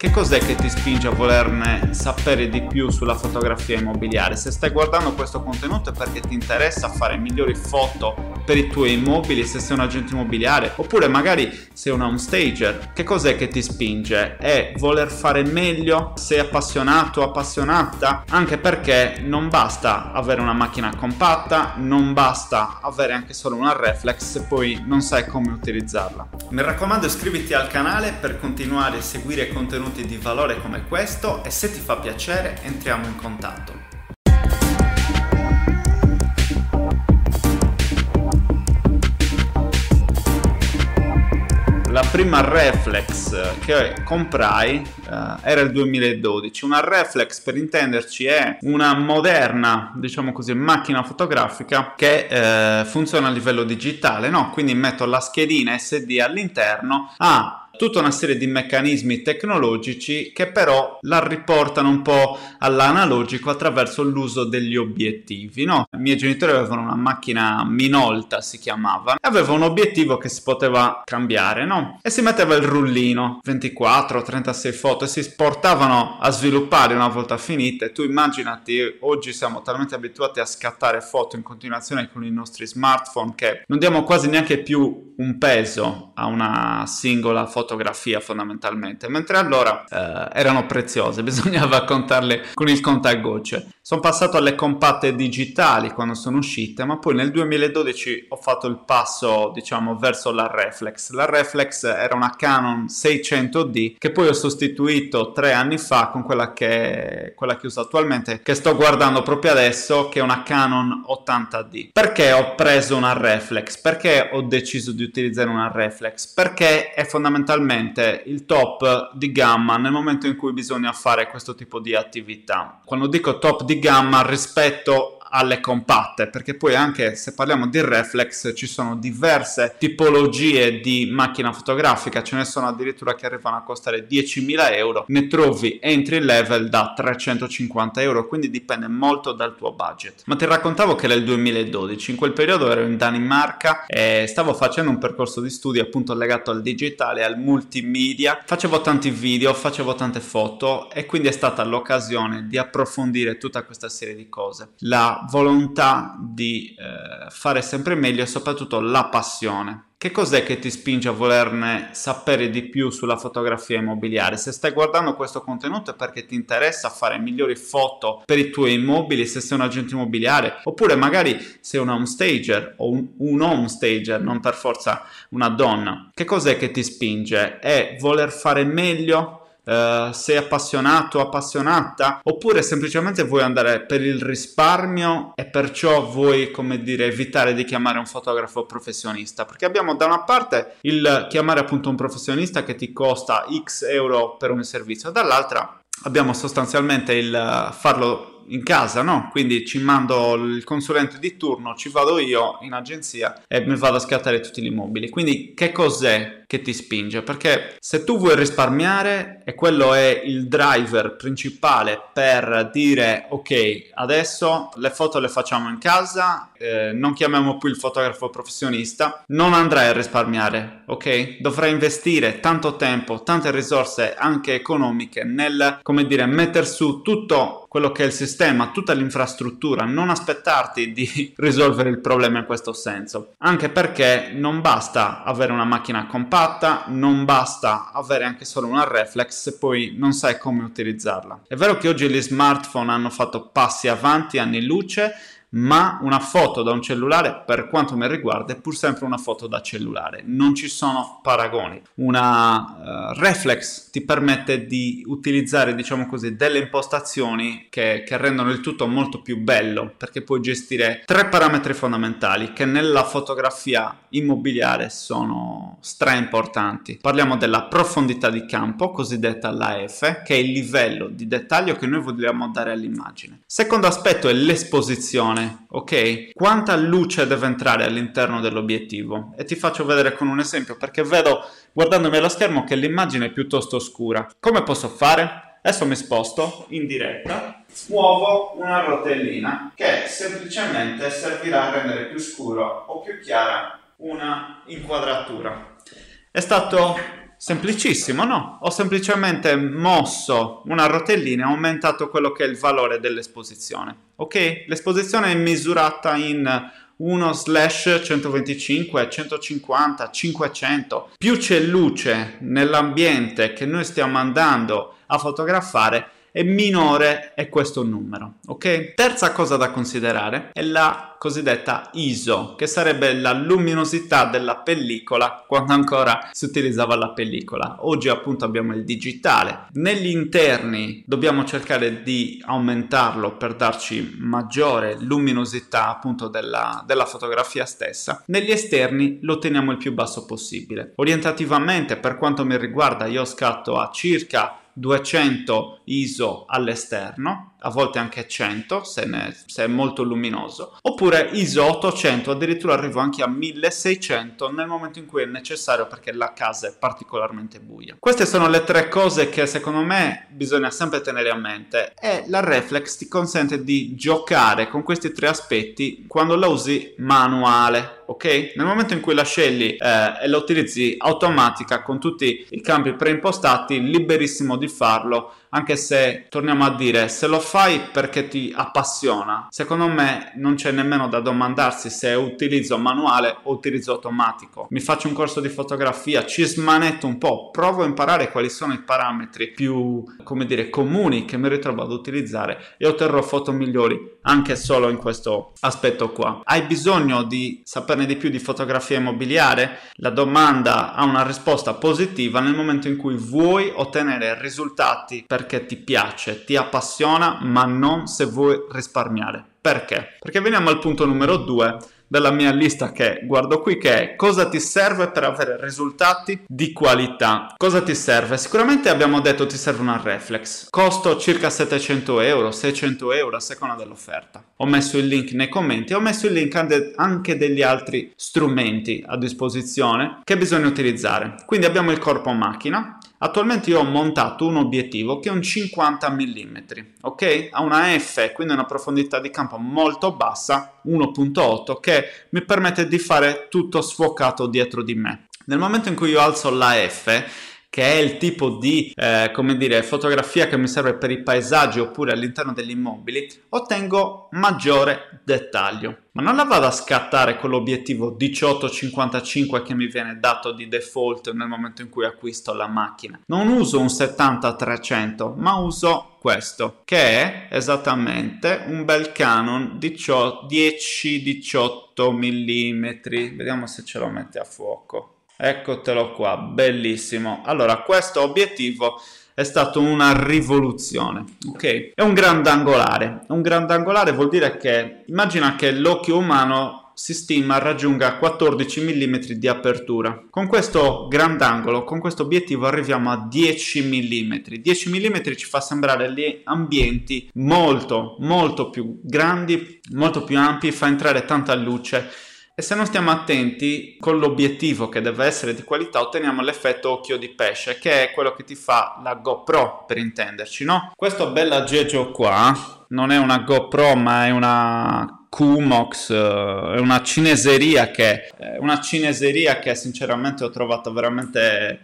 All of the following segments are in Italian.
Che cos'è che ti spinge a volerne sapere di più sulla fotografia immobiliare? Se stai guardando questo contenuto è perché ti interessa fare migliori foto per i tuoi immobili, se sei un agente immobiliare, oppure magari sei un home. Che cos'è che ti spinge? È voler fare meglio? Sei appassionato, appassionata? Anche perché non basta avere una macchina compatta, non basta avere anche solo una reflex se poi non sai come utilizzarla. Mi raccomando iscriviti al canale per continuare a seguire contenuti contenuti di valore come questo e se ti fa piacere entriamo in contatto. La prima reflex che comprai uh, era il 2012. Una reflex, per intenderci, è una moderna, diciamo così, macchina fotografica che uh, funziona a livello digitale, no? Quindi metto la schedina SD all'interno, ha tutta una serie di meccanismi tecnologici che però la riportano un po' all'analogico attraverso l'uso degli obiettivi. No? I miei genitori avevano una macchina Minolta, si chiamava, e aveva un obiettivo che si poteva cambiare, no? E si metteva il rullino, 24-36 foto, e si portavano a sviluppare una volta finite. Tu immaginati, oggi siamo talmente abituati a scattare foto in continuazione con i nostri smartphone che non diamo quasi neanche più un peso a una singola foto fotografia fondamentalmente, mentre allora eh, erano preziose, bisognava contarle con il contagocce. Sono passato alle compatte digitali quando sono uscite, ma poi nel 2012 ho fatto il passo, diciamo, verso la reflex. La reflex era una Canon 600D che poi ho sostituito tre anni fa con quella che, quella che uso attualmente, che sto guardando proprio adesso, che è una Canon 80D. Perché ho preso una reflex? Perché ho deciso di utilizzare una reflex? Perché è fondamentalmente il top di gamma nel momento in cui bisogna fare questo tipo di attività. Quando dico top di gamma rispetto alle compatte, perché poi anche se parliamo di reflex ci sono diverse tipologie di macchina fotografica, ce ne sono addirittura che arrivano a costare 10.000 euro, ne trovi entry level da 350 euro, quindi dipende molto dal tuo budget. Ma ti raccontavo che il 2012, in quel periodo ero in Danimarca e stavo facendo un percorso di studio appunto legato al digitale, al multimedia, facevo tanti video, facevo tante foto e quindi è stata l'occasione di approfondire tutta questa serie di cose. La volontà di eh, fare sempre meglio e soprattutto la passione. Che cos'è che ti spinge a volerne sapere di più sulla fotografia immobiliare? Se stai guardando questo contenuto è perché ti interessa fare migliori foto per i tuoi immobili, se sei un agente immobiliare, oppure magari sei un home o un, un home stager, non per forza una donna. Che cos'è che ti spinge? È voler fare meglio Uh, sei appassionato, appassionata, oppure semplicemente vuoi andare per il risparmio e perciò vuoi, come dire, evitare di chiamare un fotografo professionista. Perché abbiamo da una parte il chiamare appunto un professionista che ti costa X euro per un servizio, dall'altra abbiamo sostanzialmente il farlo in casa, no? Quindi ci mando il consulente di turno, ci vado io in agenzia e mi vado a scattare tutti gli immobili. Quindi che cos'è che ti spinge? Perché se tu vuoi risparmiare e quello è il driver principale per dire ok, adesso le foto le facciamo in casa, eh, non chiamiamo più il fotografo professionista, non andrai a risparmiare, ok? Dovrai investire tanto tempo, tante risorse anche economiche nel, come dire, mettere su tutto quello che è il sistema, tutta l'infrastruttura, non aspettarti di risolvere il problema in questo senso, anche perché non basta avere una macchina compatta, non basta avere anche solo una reflex se poi non sai come utilizzarla. È vero che oggi gli smartphone hanno fatto passi avanti anni luce, ma una foto da un cellulare, per quanto mi riguarda, è pur sempre una foto da cellulare, non ci sono paragoni. Una uh, reflex ti permette di utilizzare, diciamo così, delle impostazioni che, che rendono il tutto molto più bello, perché puoi gestire tre parametri fondamentali che nella fotografia immobiliare sono stra importanti. Parliamo della profondità di campo, cosiddetta l'AF, che è il livello di dettaglio che noi vogliamo dare all'immagine. Secondo aspetto è l'esposizione illuminazione, ok? Quanta luce deve entrare all'interno dell'obiettivo? E ti faccio vedere con un esempio perché vedo guardandomi allo schermo che l'immagine è piuttosto scura. Come posso fare? Adesso mi sposto in diretta, muovo una rotellina che semplicemente servirà a rendere più scuro o più chiara una inquadratura. È stato Semplicissimo, no? Ho semplicemente mosso una rotellina e ho aumentato quello che è il valore dell'esposizione. Ok? L'esposizione è misurata in 1 slash 125, 150, 500. Più c'è luce nell'ambiente che noi stiamo andando a fotografare, e minore è questo numero, ok? Terza cosa da considerare è la cosiddetta ISO, che sarebbe la luminosità della pellicola quando ancora si utilizzava la pellicola. Oggi appunto abbiamo il digitale. Negli interni dobbiamo cercare di aumentarlo per darci maggiore luminosità appunto della, della fotografia stessa. Negli esterni lo teniamo il più basso possibile. Orientativamente per quanto mi riguarda io scatto a circa 200 ISO all'esterno a volte anche 100 se, ne, se, è molto luminoso, oppure ISO 800, addirittura arrivo anche a 1600 nel momento in cui è necessario perché la casa è particolarmente buia. Queste sono le tre cose che secondo me bisogna sempre tenere a mente e la Reflex ti consente di giocare con questi tre aspetti quando la usi manuale, ok? Nel momento in cui la scegli eh, e la utilizzi automatica con tutti i campi preimpostati, liberissimo di farlo anche se torniamo a dire se lo fai perché ti appassiona secondo me non c'è nemmeno da domandarsi se utilizzo manuale o utilizzo automatico. Mi faccio un corso di fotografia ci smanetto un po' provo a imparare quali sono i parametri più come dire comuni che mi ritrovo ad utilizzare e otterrò foto migliori anche solo in questo aspetto qua. Hai bisogno di saperne di più di fotografia immobiliare? La domanda ha una risposta positiva nel momento in cui vuoi ottenere risultati per perché ti piace, ti appassiona, ma non se vuoi risparmiare. Perché? Perché veniamo al punto numero due della mia lista che guardo qui che è cosa ti serve per avere risultati di qualità. Cosa ti serve? Sicuramente abbiamo detto ti serve una reflex. Costo circa 700 euro 600 euro a seconda dell'offerta. Ho messo il link nei commenti ho messo il link anche degli altri strumenti a disposizione che bisogna utilizzare. Quindi abbiamo il corpo macchina Attualmente io ho montato un obiettivo che è un 50 mm, ok? Ha una F, quindi una profondità di campo molto bassa, 1.8, che mi permette di fare tutto sfocato dietro di me. Nel momento in cui io alzo la F, che è il tipo di eh, come dire, fotografia che mi serve per i paesaggi oppure all'interno degli immobili, ottengo maggiore dettaglio. Ma non la vado a scattare con l'obiettivo 18-55 che mi viene dato di default nel momento in cui acquisto la macchina. Non uso un 70-300, ma uso questo, che è esattamente un bel Canon 10-18 mm. Vediamo se ce lo mette a fuoco. Eccotelo qua, bellissimo. Allora, questo obiettivo è stato una rivoluzione, ok? È un grandangolare. Un grandangolare vuol dire che immagina che l'occhio umano si stima raggiunga 14 mm di apertura. Con questo grandangolo, con questo obiettivo arriviamo a 10 mm. 10 mm ci fa sembrare gli ambienti molto molto più grandi, molto più ampi, fa entrare tanta luce e se non stiamo attenti con l'obiettivo che deve essere di qualità otteniamo l'effetto occhio di pesce che è quello che ti fa la GoPro per intenderci no? questo bel aggeggio qua non è una GoPro ma è una Kumox è una cineseria che una cineseria che sinceramente ho trovato veramente eh,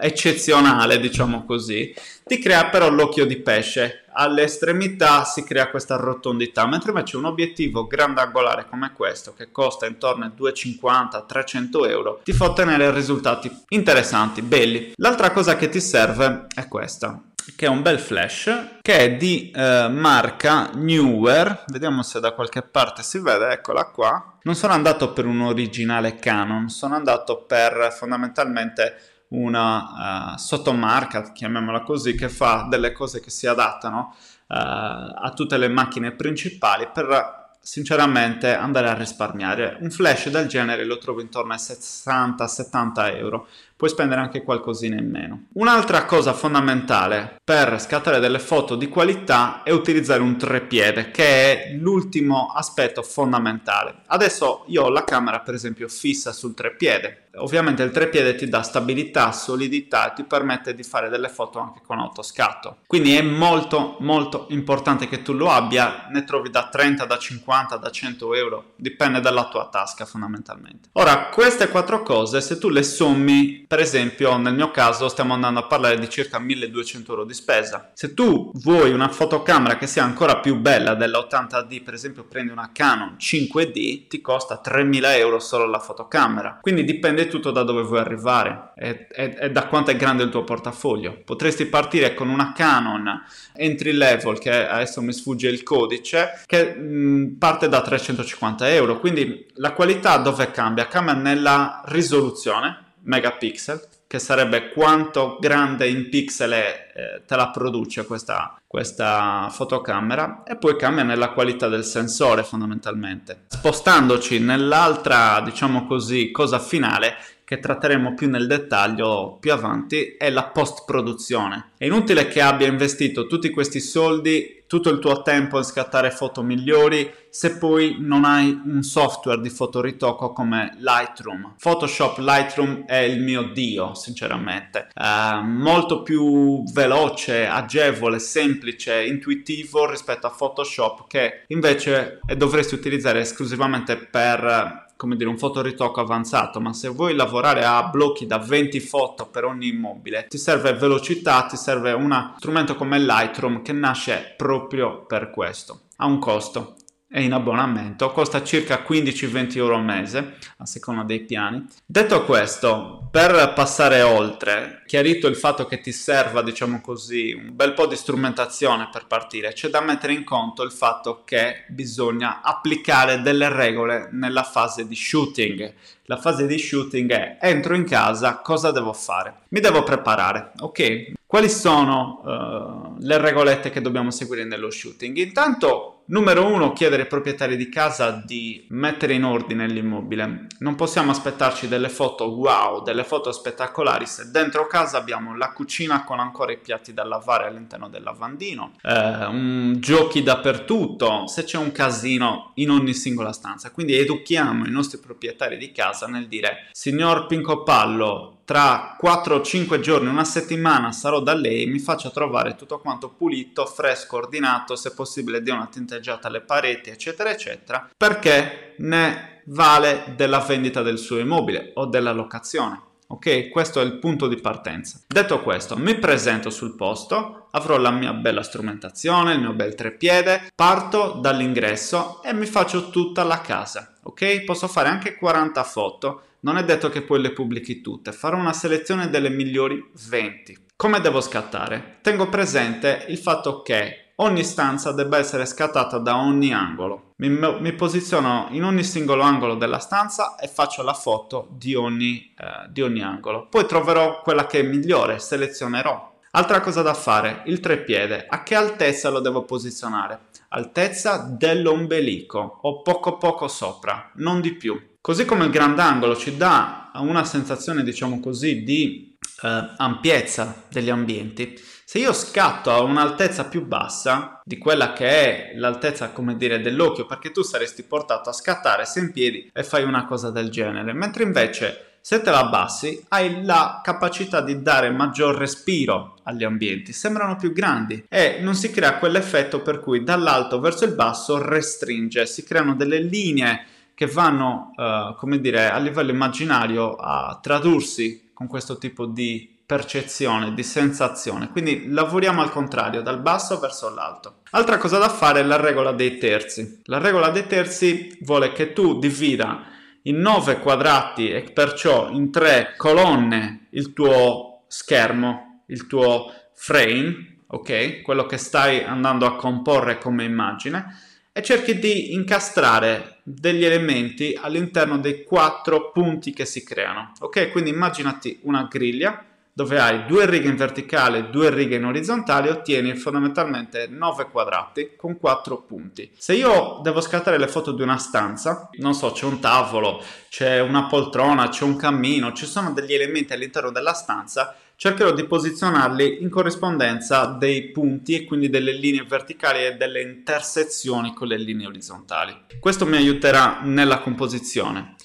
eccezionale, diciamo così, ti crea però l'occhio di pesce. Alle estremità si crea questa rotondità, mentre invece un obiettivo grandangolare come questo, che costa intorno ai 250-300 euro, ti fa ottenere risultati interessanti, belli. L'altra cosa che ti serve è questa che è un bel flash che è di eh, marca Newer vediamo se da qualche parte si vede eccola qua non sono andato per un originale Canon sono andato per fondamentalmente una uh, sottomarca, chiamiamola così, che fa delle cose che si adattano uh, a tutte le macchine principali per sinceramente andare a risparmiare. Un flash del genere lo trovo intorno ai 60-70 euro puoi spendere anche qualcosina in meno. Un'altra cosa fondamentale per scattare delle foto di qualità è utilizzare un treppiede, che è l'ultimo aspetto fondamentale. Adesso io ho la camera, per esempio, fissa sul treppiede. Ovviamente il treppiede ti dà stabilità, solidità e ti permette di fare delle foto anche con autoscatto. Quindi è molto molto importante che tu lo abbia, ne trovi da 30, da 50, da 100 euro, dipende dalla tua tasca fondamentalmente. Ora, queste quattro cose, se tu le sommi per esempio nel mio caso stiamo andando a parlare di circa 1200 euro di spesa. Se tu vuoi una fotocamera che sia ancora più bella della 80D, per esempio prendi una Canon 5D, ti costa 3000 euro solo la fotocamera. Quindi dipende tutto da dove vuoi arrivare e, e, e da quanto è grande il tuo portafoglio. Potresti partire con una Canon entry level, che adesso mi sfugge il codice, che mh, parte da 350 euro. Quindi la qualità dove cambia? Cambia nella risoluzione megapixel, che sarebbe quanto grande in pixel è, eh, te la produce questa, questa fotocamera e poi cambia nella qualità del sensore fondamentalmente. Spostandoci nell'altra, diciamo così, cosa finale che tratteremo più nel dettaglio più avanti è la post produzione. È inutile che abbia investito tutti questi soldi, tutto il tuo tempo in scattare foto migliori se poi non hai un software di fotoritocco come Lightroom. Photoshop Lightroom è il mio dio, sinceramente. Uh, molto più veloce, agevole, semplice, intuitivo rispetto a Photoshop che invece dovresti utilizzare esclusivamente per come dire, un fotoritocco avanzato, ma se vuoi lavorare a blocchi da 20 foto per ogni immobile, ti serve velocità, ti serve uno strumento come Lightroom che nasce proprio per questo. Ha un costo, è in abbonamento, costa circa 15-20 euro al mese a seconda dei piani. Detto questo, per passare oltre, chiarito il fatto che ti serva, diciamo così, un bel po' di strumentazione per partire, c'è da mettere in conto il fatto che bisogna applicare delle regole nella fase di shooting. La fase di shooting è entro in casa, cosa devo fare? Mi devo preparare, ok? Quali sono uh, le regolette che dobbiamo seguire nello shooting? Intanto Numero uno, chiedere ai proprietari di casa di mettere in ordine l'immobile. Non possiamo aspettarci delle foto wow, delle foto spettacolari se dentro casa abbiamo la cucina con ancora i piatti da lavare all'interno del lavandino, eh, un, giochi dappertutto, se c'è un casino in ogni singola stanza. Quindi educhiamo i nostri proprietari di casa nel dire signor Pinco Pallo, tra 4 o 5 giorni, una settimana sarò da lei, mi faccia trovare tutto quanto pulito, fresco, ordinato, se possibile dia una tinteggiata alle pareti, eccetera, eccetera, perché ne vale della vendita del suo immobile o della locazione. Ok, questo è il punto di partenza. Detto questo, mi presento sul posto, avrò la mia bella strumentazione, il mio bel treppiede, parto dall'ingresso e mi faccio tutta la casa. Ok, posso fare anche 40 foto non è detto che poi le pubblichi tutte, farò una selezione delle migliori 20. Come devo scattare? Tengo presente il fatto che ogni stanza debba essere scattata da ogni angolo. Mi, mi, posiziono in ogni singolo angolo della stanza e faccio la foto di ogni, eh, di ogni angolo. Poi troverò quella che è migliore, selezionerò. Altra cosa da fare, il treppiede. A che altezza lo devo posizionare? Altezza dell'ombelico o poco poco sopra, non di più. Così come il grandangolo ci dà una sensazione, diciamo così, di eh, ampiezza degli ambienti, se io scatto a un'altezza più bassa di quella che è l'altezza, come dire, dell'occhio, perché tu saresti portato a scattare se in piedi e fai una cosa del genere, mentre invece se te la abbassi hai la capacità di dare maggior respiro agli ambienti, sembrano più grandi e non si crea quell'effetto per cui dall'alto verso il basso restringe, si creano delle linee che vanno, uh, come dire, a livello immaginario a tradursi con questo tipo di percezione, di sensazione. Quindi lavoriamo al contrario, dal basso verso l'alto. Altra cosa da fare è la regola dei terzi. La regola dei terzi vuole che tu divida in 9 quadrati e perciò in 3 colonne il tuo schermo, il tuo frame, ok? Quello che stai andando a comporre come immagine e cerchi di incastrare degli elementi all'interno dei quattro punti che si creano. Ok, quindi immaginati una griglia dove hai due righe in verticale e due righe in orizzontale ottieni fondamentalmente 9 quadrati con 4 punti. Se io devo scattare le foto di una stanza, non so, c'è un tavolo, c'è una poltrona, c'è un cammino, ci sono degli elementi all'interno della stanza, cercherò di posizionarli in corrispondenza dei punti e quindi delle linee verticali e delle intersezioni con le linee orizzontali. Questo mi aiuterà nella composizione.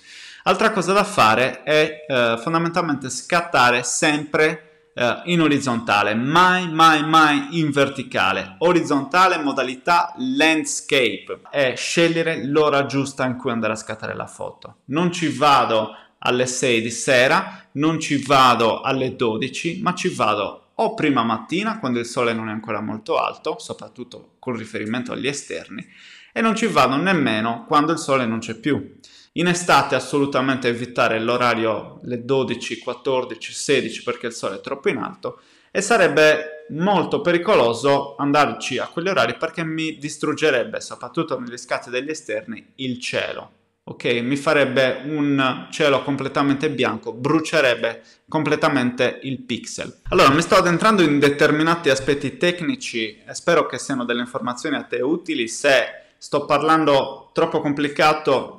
Altra cosa da fare è eh, fondamentalmente scattare sempre eh, in orizzontale, mai mai mai in verticale. Orizzontale modalità landscape e scegliere l'ora giusta in cui andare a scattare la foto. Non ci vado alle 6 di sera, non ci vado alle 12, ma ci vado o prima mattina quando il sole non è ancora molto alto, soprattutto con riferimento agli esterni, e non ci vado nemmeno quando il sole non c'è più. In estate assolutamente evitare l'orario le 12, 14, 16 perché il sole è troppo in alto e sarebbe molto pericoloso andarci a quegli orari perché mi distruggerebbe, soprattutto negli scatti degli esterni, il cielo. Ok, mi farebbe un cielo completamente bianco, brucierebbe completamente il pixel. Allora, mi sto addentrando in determinati aspetti tecnici e spero che siano delle informazioni a te utili. Se sto parlando troppo complicato,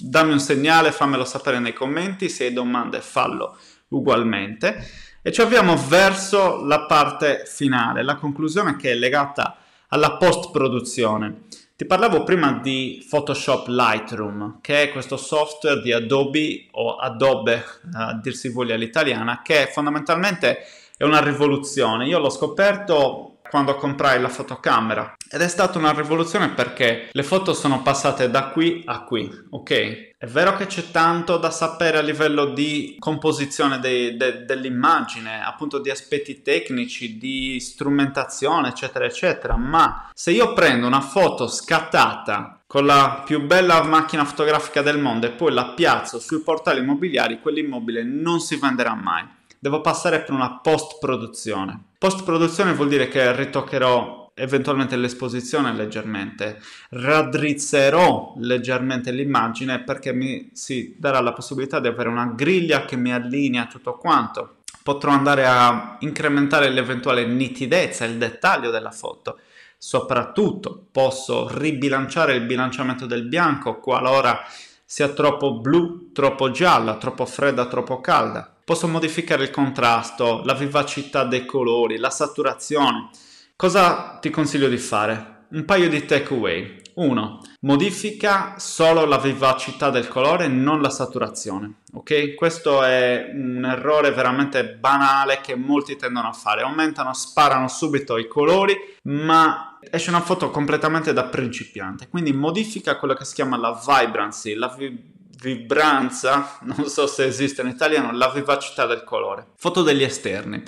dammi un segnale, fammelo sapere nei commenti. Se hai domande, fallo ugualmente. E ci avviamo verso la parte finale, la conclusione che è legata alla post-produzione. Ti parlavo prima di Photoshop Lightroom, che è questo software di Adobe o Adobe, a dir voglia l'italiana, che fondamentalmente è una rivoluzione. Io l'ho scoperto quando comprai la fotocamera ed è stata una rivoluzione perché le foto sono passate da qui a qui, ok? È vero che c'è tanto da sapere a livello di composizione de- de- dell'immagine, appunto di aspetti tecnici, di strumentazione, eccetera, eccetera, ma se io prendo una foto scattata con la più bella macchina fotografica del mondo e poi la piazzo sui portali immobiliari, quell'immobile non si venderà mai. Devo passare per una post produzione. Post produzione vuol dire che ritoccherò eventualmente l'esposizione leggermente, raddrizzerò leggermente l'immagine perché mi si darà la possibilità di avere una griglia che mi allinea tutto quanto. Potrò andare a incrementare l'eventuale nitidezza, il dettaglio della foto. Soprattutto posso ribilanciare il bilanciamento del bianco qualora sia troppo blu, troppo gialla, troppo fredda, troppo calda posso modificare il contrasto, la vivacità dei colori, la saturazione. Cosa ti consiglio di fare? Un paio di takeaway. 1. Modifica solo la vivacità del colore, non la saturazione. Ok? Questo è un errore veramente banale che molti tendono a fare. Aumentano, sparano subito i colori, ma esce una foto completamente da principiante. Quindi modifica quello che si chiama la vibrancy, la vi- vibranza, non so se esiste in italiano, la vivacità del colore. Foto degli esterni.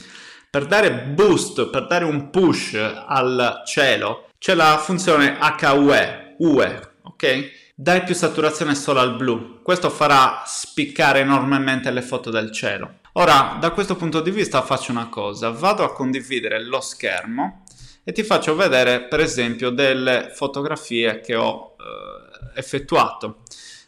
Per dare boost, per dare un push al cielo, c'è la funzione HUE, UE, ok? Dai più saturazione solo al blu. Questo farà spiccare enormemente le foto del cielo. Ora, da questo punto di vista faccio una cosa, vado a condividere lo schermo e ti faccio vedere per esempio delle fotografie che ho eh, effettuato.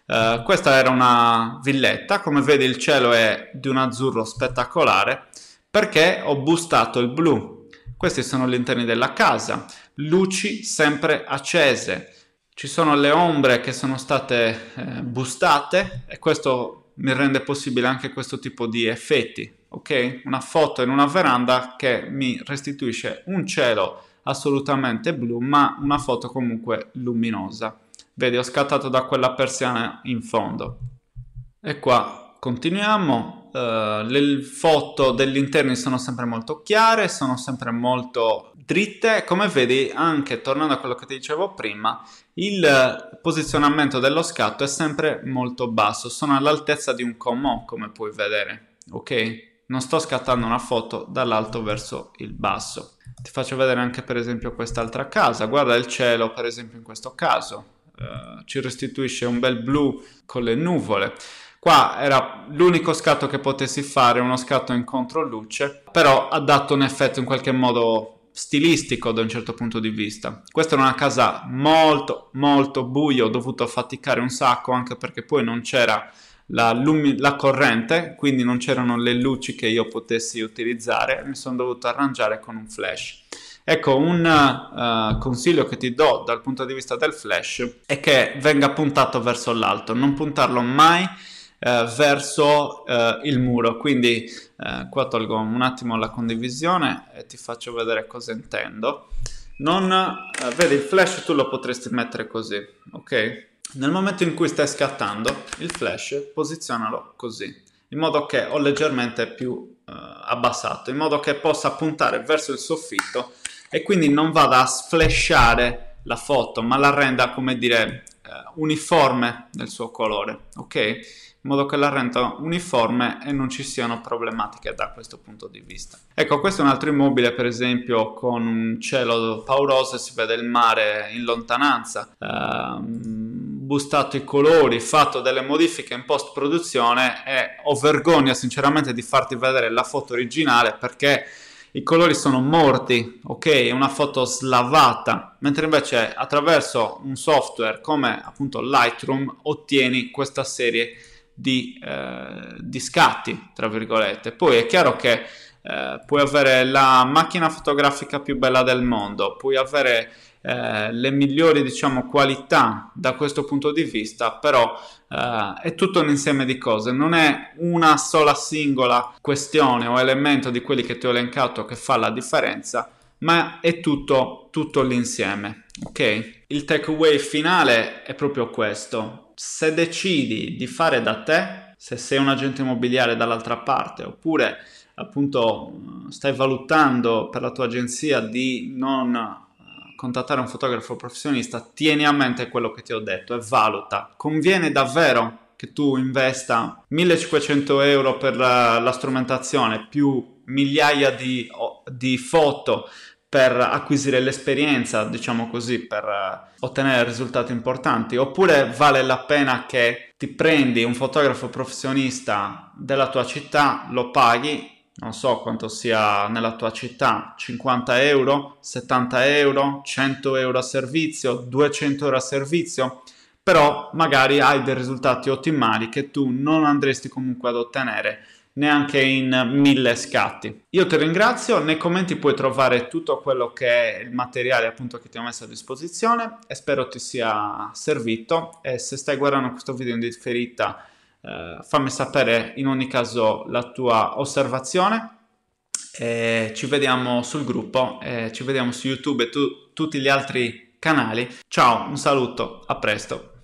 Uh, questa era una villetta, come vedi il cielo è di un azzurro spettacolare perché ho boostato il blu. Questi sono gli interni della casa, luci sempre accese. Ci sono le ombre che sono state eh, boostate e questo mi rende possibile anche questo tipo di effetti, ok? Una foto in una veranda che mi restituisce un cielo assolutamente blu, ma una foto comunque luminosa. Vedi, ho scattato da quella persiana in fondo. E qua continuiamo. Uh, le foto degli interni sono sempre molto chiare, sono sempre molto dritte. Come vedi, anche tornando a quello che ti dicevo prima, il posizionamento dello scatto è sempre molto basso. Sono all'altezza di un comò, come puoi vedere. Ok? Non sto scattando una foto dall'alto verso il basso. Ti faccio vedere anche per esempio quest'altra casa. Guarda il cielo, per esempio, in questo caso eh, ci restituisce un bel blu con le nuvole. Qua era l'unico scatto che potessi fare, uno scatto in controluce, però ha dato un effetto in qualche modo stilistico da un certo punto di vista. Questa è una casa molto molto buia, ho dovuto faticare un sacco anche perché poi non c'era la, lumi- la corrente, quindi non c'erano le luci che io potessi utilizzare, mi sono dovuto arrangiare con un flash. Ecco, un uh, consiglio che ti do dal punto di vista del flash è che venga puntato verso l'alto, non puntarlo mai uh, verso uh, il muro. Quindi qua tolgo un attimo la condivisione e ti faccio vedere cosa intendo. Non, vedi, il flash tu lo potresti mettere così, ok? Nel momento in cui stai scattando il flash, posizionalo così, in modo che ho leggermente più abbassato, in modo che possa puntare verso il soffitto e quindi non vada a sflashare la foto, ma la renda, come dire, uniforme nel suo colore, ok? in modo che la renda uniforme e non ci siano problematiche da questo punto di vista. Ecco, questo è un altro immobile, per esempio, con un cielo pauroso, si vede il mare in lontananza. Ehm, bustato i colori, fatto delle modifiche in post produzione e ho vergogna sinceramente di farti vedere la foto originale perché i colori sono morti, ok? È una foto slavata, mentre invece attraverso un software come appunto Lightroom ottieni questa serie di, eh, di scatti, tra virgolette. Poi è chiaro che eh, puoi avere la macchina fotografica più bella del mondo, puoi avere eh, le migliori diciamo qualità da questo punto di vista però eh, è tutto un insieme di cose. Non è una sola singola questione o elemento di quelli che ti ho elencato che fa la differenza ma è tutto, tutto l'insieme ok? Il takeaway finale è proprio questo. Se decidi di fare da te se sei un agente immobiliare dall'altra parte oppure appunto stai valutando per la tua agenzia di non contattare un fotografo professionista, tieni a mente quello che ti ho detto e valuta. Conviene davvero che tu investa 1500 euro per la, la strumentazione più migliaia di, di, foto per acquisire l'esperienza, diciamo così, per uh, ottenere risultati importanti, oppure vale la pena che ti prendi un fotografo professionista della tua città, lo paghi non so quanto sia nella tua città, 50 euro, 70 euro, 100 euro a servizio, 200 euro a servizio, però magari hai dei risultati ottimali che tu non andresti comunque ad ottenere neanche in mille scatti. Io ti ringrazio, nei commenti puoi trovare tutto quello che è il materiale appunto che ti ho messo a disposizione e spero ti sia servito e se stai guardando questo video in differita eh, fammi sapere in ogni caso la tua osservazione. E ci vediamo sul gruppo, ci vediamo su YouTube e tu, tutti gli altri canali. Ciao, un saluto, a presto.